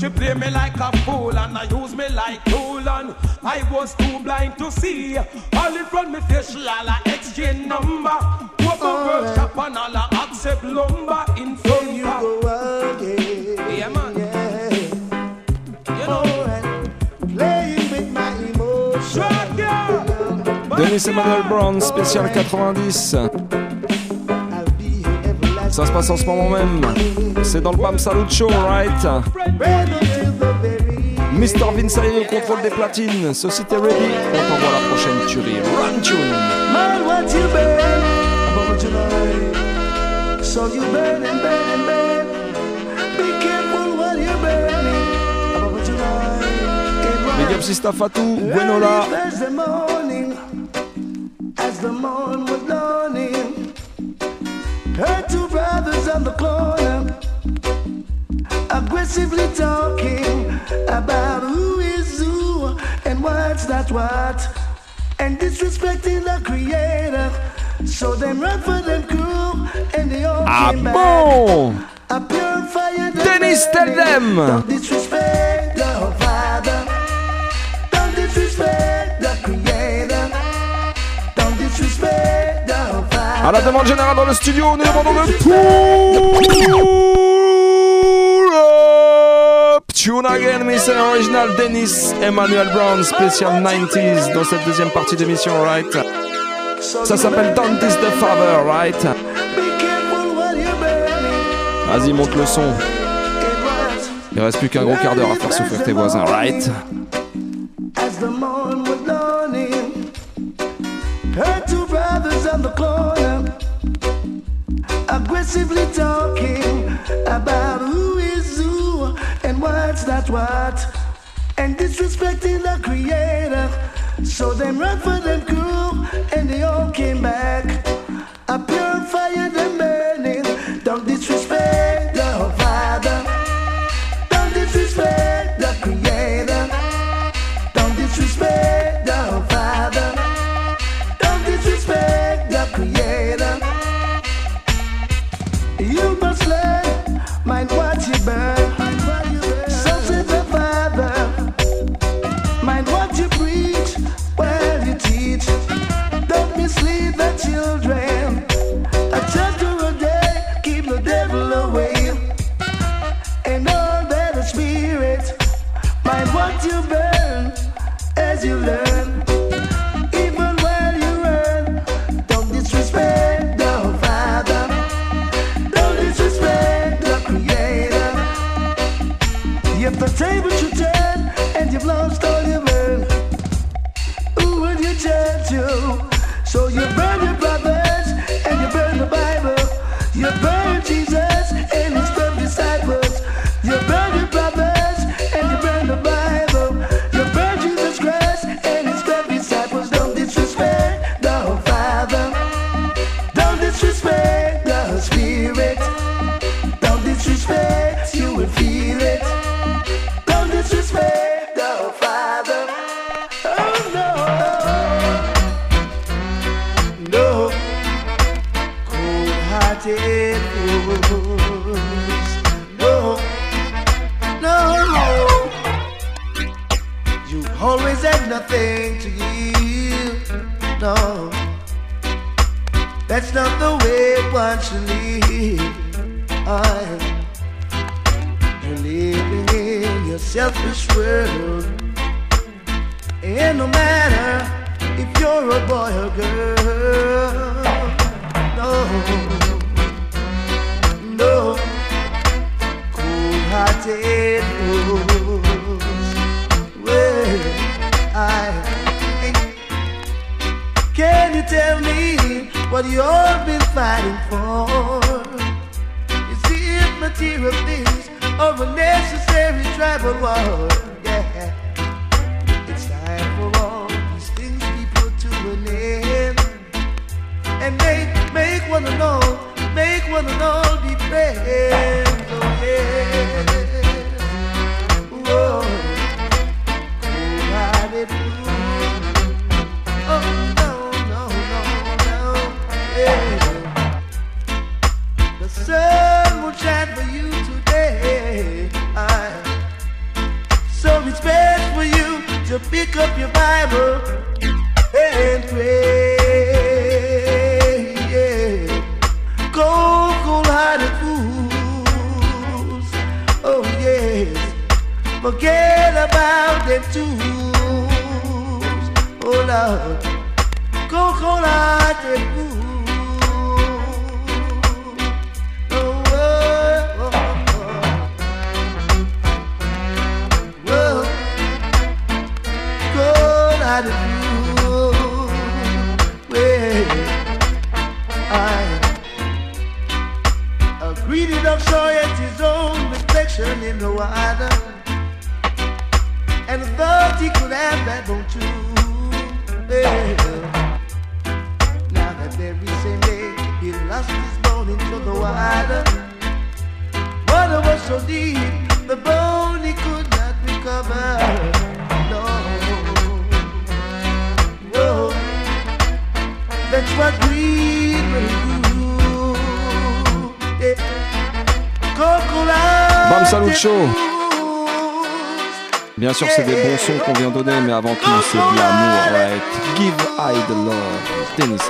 She play me like a fool and I use me like tool and I was too blind to see. All in front me face, all a number. Workshop and all a accept lumber in front you ya. Dennis Emmanuel Brown, spécial 90. I'll be your everlasting Ça se passe en ce moment même. C'est dans le Bam Salut Show, right? Mr. Vince au contrôle des platines. Ceci t'es ready? On t'envoie la prochaine tuerie. Run tune. Big up Sista Fatou, Buenola. As the morn was dawning, her two brothers on the corner, aggressively talking about who is who and what's not what, and disrespecting the creator. So them run for them crew, and they all Ah came back. bon A pure fire Dennis, tell them. Don't disrespect the Father. Don't disrespect the Creator. À la demande générale dans le studio, nous demandons le up tune again, Mr. Original Dennis Emmanuel Brown, spécial 90s dans cette deuxième partie d'émission, right? Ça s'appelle Don't Is the Father, right? Vas-y, monte le son. Il reste plus qu'un gros quart d'heure à faire souffrir tes voisins, right? So them run for them crew, and they all came back. will all be paid. sûr, c'est des bons sons qu'on vient donner, mais avant tout, c'est de l'amour, right? Give I the love, Dennis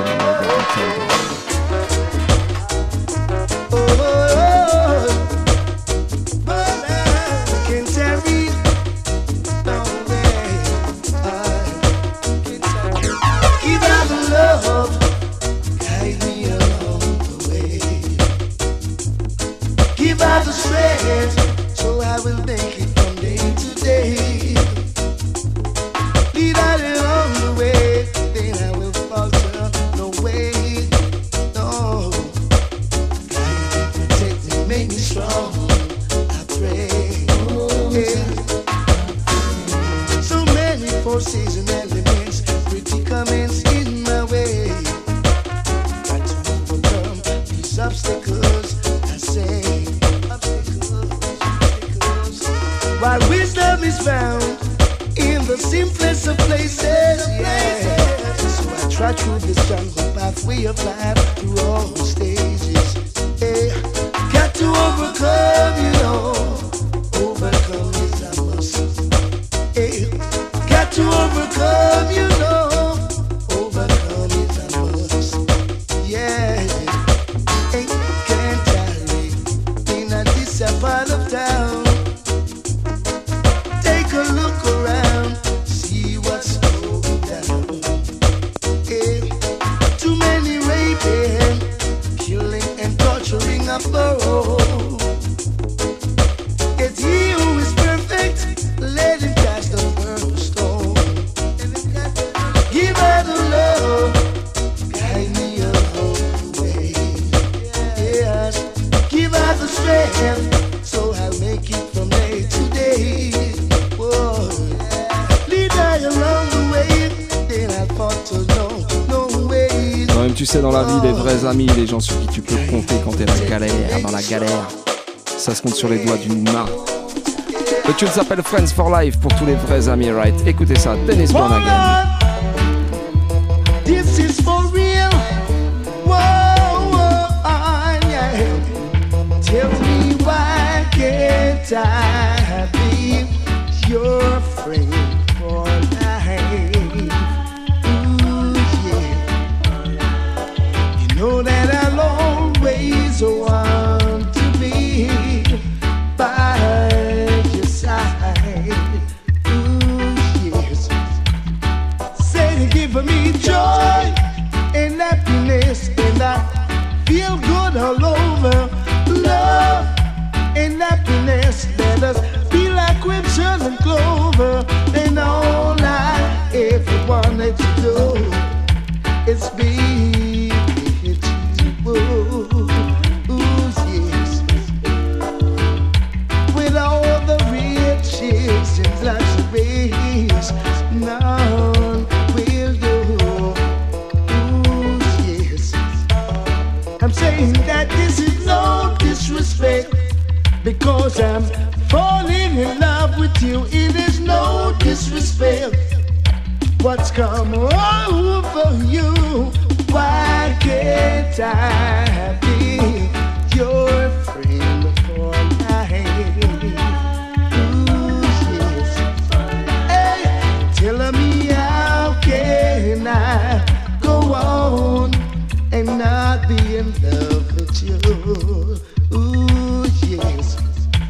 ça se compte sur les doigts d'une main. Le tune s'appelle Friends for Life pour tous les vrais amis, right? Écoutez ça, Dennis again. This is for real. Ah,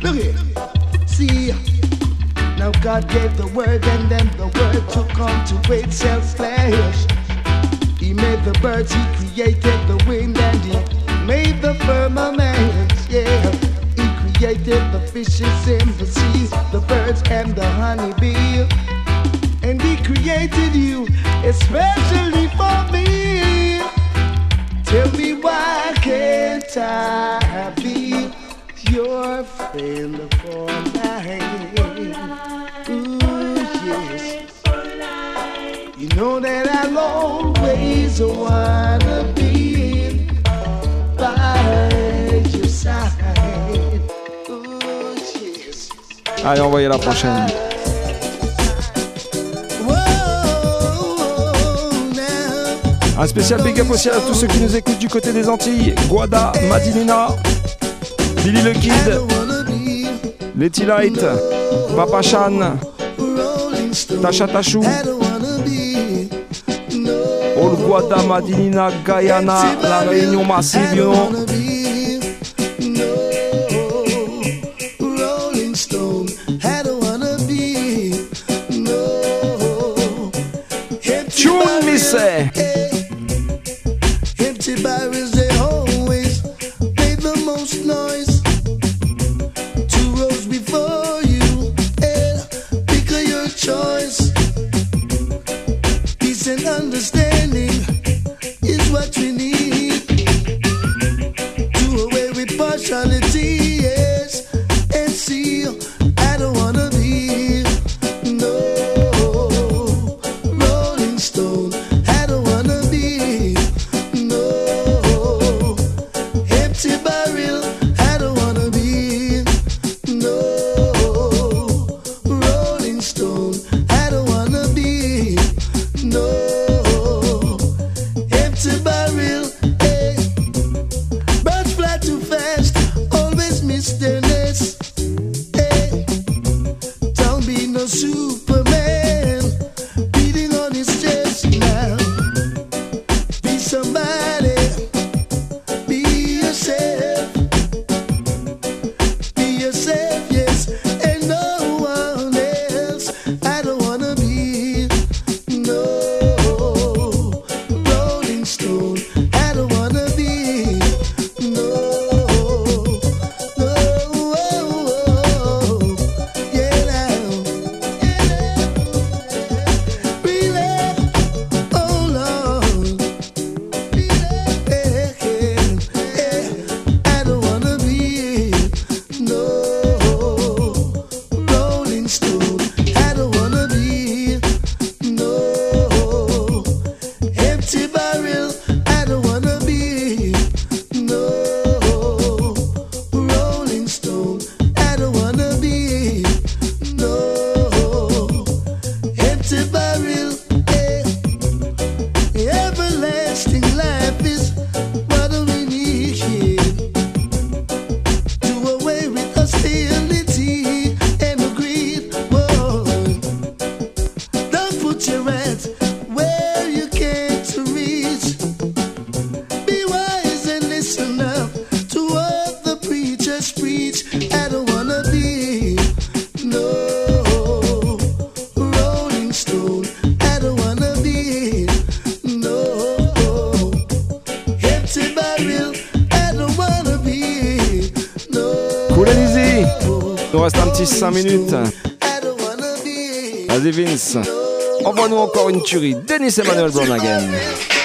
Look here. See, now God gave the word and then the word took on to itself flesh. He made the birds, he created the wind and he made the firmament. Yeah, he created the fishes in the sea, the birds and the honeybee. And he created you especially for me. Tell me why can't I be your friend for life? Ooh, yes. You know that I'll always wanna be by your side. Ooh, yes. Allez, envoyez la prochaine. Un spécial big up aussi à tous ceux qui nous écoutent du côté des Antilles. Guada, Madinina, Billy le Kid, Letty Light, Papa Chan, Tasha Tachou, All Guada, Madinina, Guyana, La Réunion Massive, encore une tuerie. Denis Emmanuel Brown again.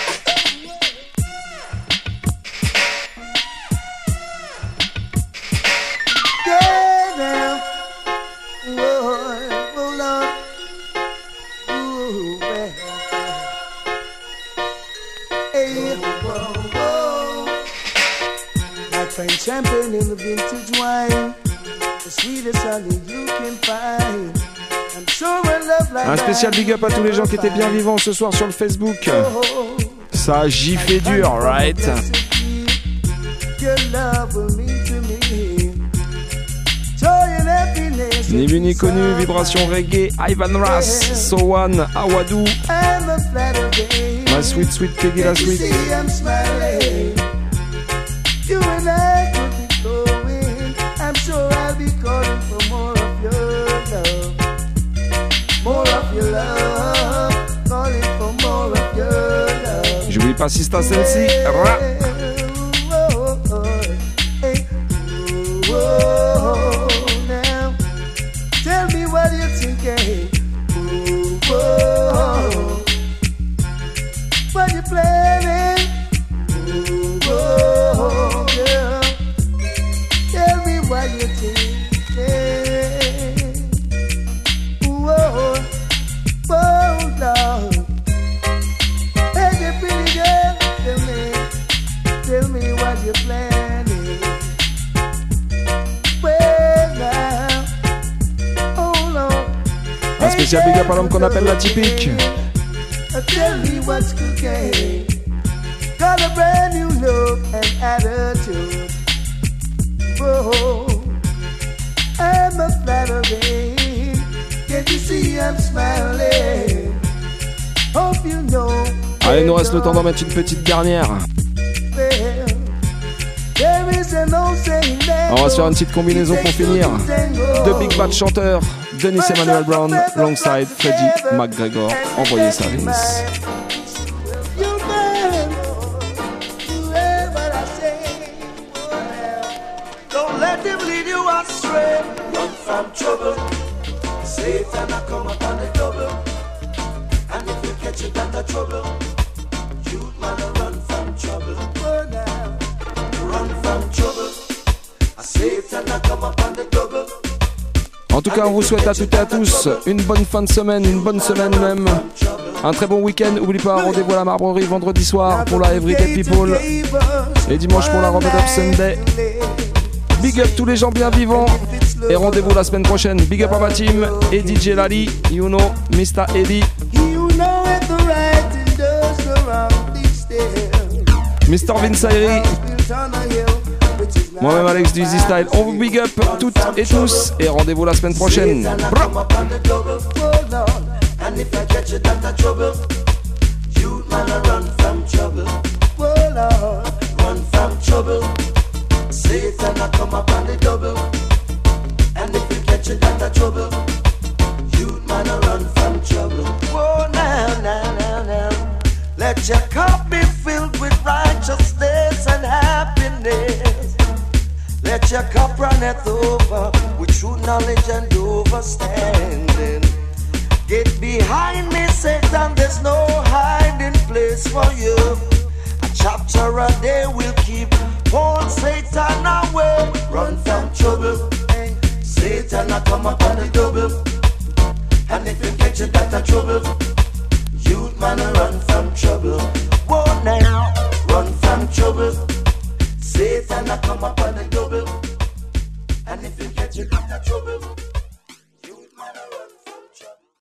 Big up à tous les gens qui étaient bien vivants ce soir sur le Facebook. Ça a giffé dur, right? Ni vu ni connu, vibration reggae, Ivan Ras, Sowan, Awadou, I'm a flattered day. My Sweet Sweet Peggy La Sweet? Pasista Sensi, rap. On. Un spécial big up à l'homme qu'on appelle la typique. Tell me what's cooking. Got a brand new look and attitude. Whoa, I'm a flattery. Can't you see I'm smiling? Hope you know. Allez, il nous reste le temps d'en mettre une petite dernière. On va se faire une petite combinaison pour finir. De Big Bad chanteur, Dennis Emmanuel Brown alongside Freddie McGregor. Envoyez ça, trouble, Satan, I come upon the double. And if you catch it, trouble. En tout cas, on vous souhaite à toutes et à tous une bonne fin de semaine, une bonne semaine même. Un très bon week-end. N'oublie pas, rendez-vous à la Marbrerie vendredi soir pour la Everyday People. Et dimanche pour la Robot Up Sunday. Big up tous les gens bien vivants. Et rendez-vous la semaine prochaine. Big up à ma team. Et DJ Lali, you know, Mr. Eddie. Mr. Vince moi-même Alex du Easy Style. On vous big up toutes et tous. Et rendez-vous la semaine prochaine. Let your cup runneth over with true knowledge and overstanding. Get behind me, Satan, there's no hiding place for you. A chapter a day will keep on Satan away. Run from trouble. Satan, I come up on the double. And if you catch it, that's trouble. You'd man, run from trouble. Whoa, now, run from trouble. Satan I come up on the double. And if you catch you got the trouble, you might